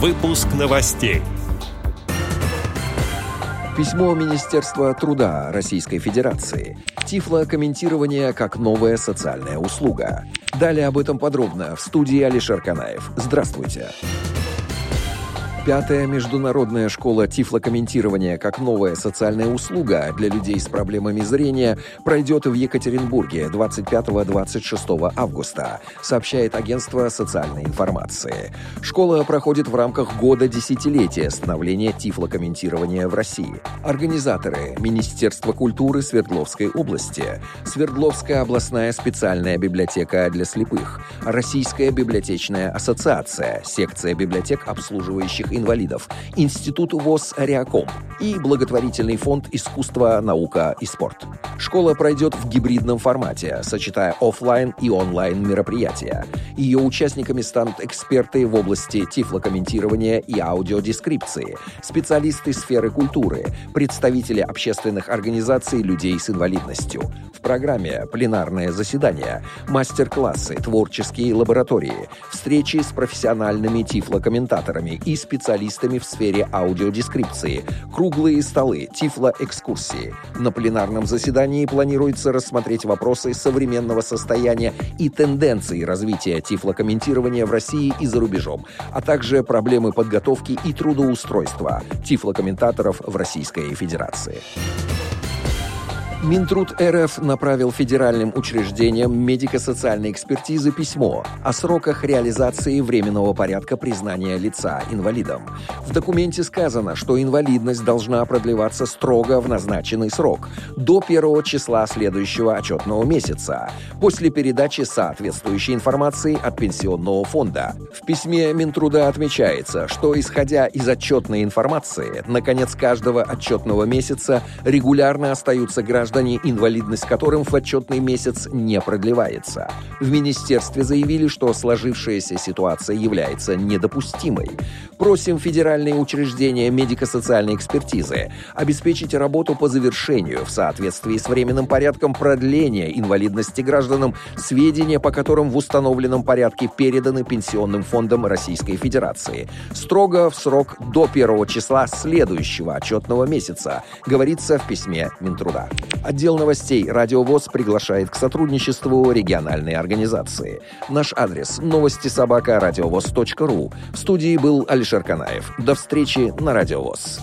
Выпуск новостей. Письмо Министерства труда Российской Федерации. Тифло-комментирование как новая социальная услуга. Далее об этом подробно в студии Алишер Канаев. Здравствуйте. Здравствуйте. Пятая международная школа тифлокомментирования как новая социальная услуга для людей с проблемами зрения пройдет в Екатеринбурге 25-26 августа, сообщает агентство социальной информации. Школа проходит в рамках года десятилетия становления тифлокомментирования в России. Организаторы – Министерство культуры Свердловской области, Свердловская областная специальная библиотека для слепых, Российская библиотечная ассоциация, секция библиотек, обслуживающих инвалидов, Институт ВОЗ «Ариаком» и благотворительный фонд «Искусство, наука и спорт». Школа пройдет в гибридном формате, сочетая офлайн и онлайн мероприятия. Ее участниками станут эксперты в области тифлокомментирования и аудиодескрипции, специалисты сферы культуры, представители общественных организаций людей с инвалидностью. В программе пленарное заседание, мастер-классы, творческие лаборатории, встречи с профессиональными тифлокомментаторами и специалистами специалистами в сфере аудиодескрипции, круглые столы, тифлоэкскурсии. На пленарном заседании планируется рассмотреть вопросы современного состояния и тенденции развития тифлокомментирования в России и за рубежом, а также проблемы подготовки и трудоустройства тифлокомментаторов в Российской Федерации. Минтруд РФ направил федеральным учреждениям медико-социальной экспертизы письмо о сроках реализации временного порядка признания лица инвалидом. В документе сказано, что инвалидность должна продлеваться строго в назначенный срок до первого числа следующего отчетного месяца после передачи соответствующей информации от пенсионного фонда. В письме Минтруда отмечается, что исходя из отчетной информации, на конец каждого отчетного месяца регулярно остаются граждане граждане, инвалидность которым в отчетный месяц не продлевается. В министерстве заявили, что сложившаяся ситуация является недопустимой. Просим федеральные учреждения медико-социальной экспертизы обеспечить работу по завершению в соответствии с временным порядком продления инвалидности гражданам, сведения по которым в установленном порядке переданы Пенсионным фондом Российской Федерации. Строго в срок до первого числа следующего отчетного месяца, говорится в письме Минтруда. Отдел новостей «Радио ВОЗ» приглашает к сотрудничеству региональной организации. Наш адрес – новости собака. В студии был Алишер Канаев. До встречи на «Радио ВОЗ».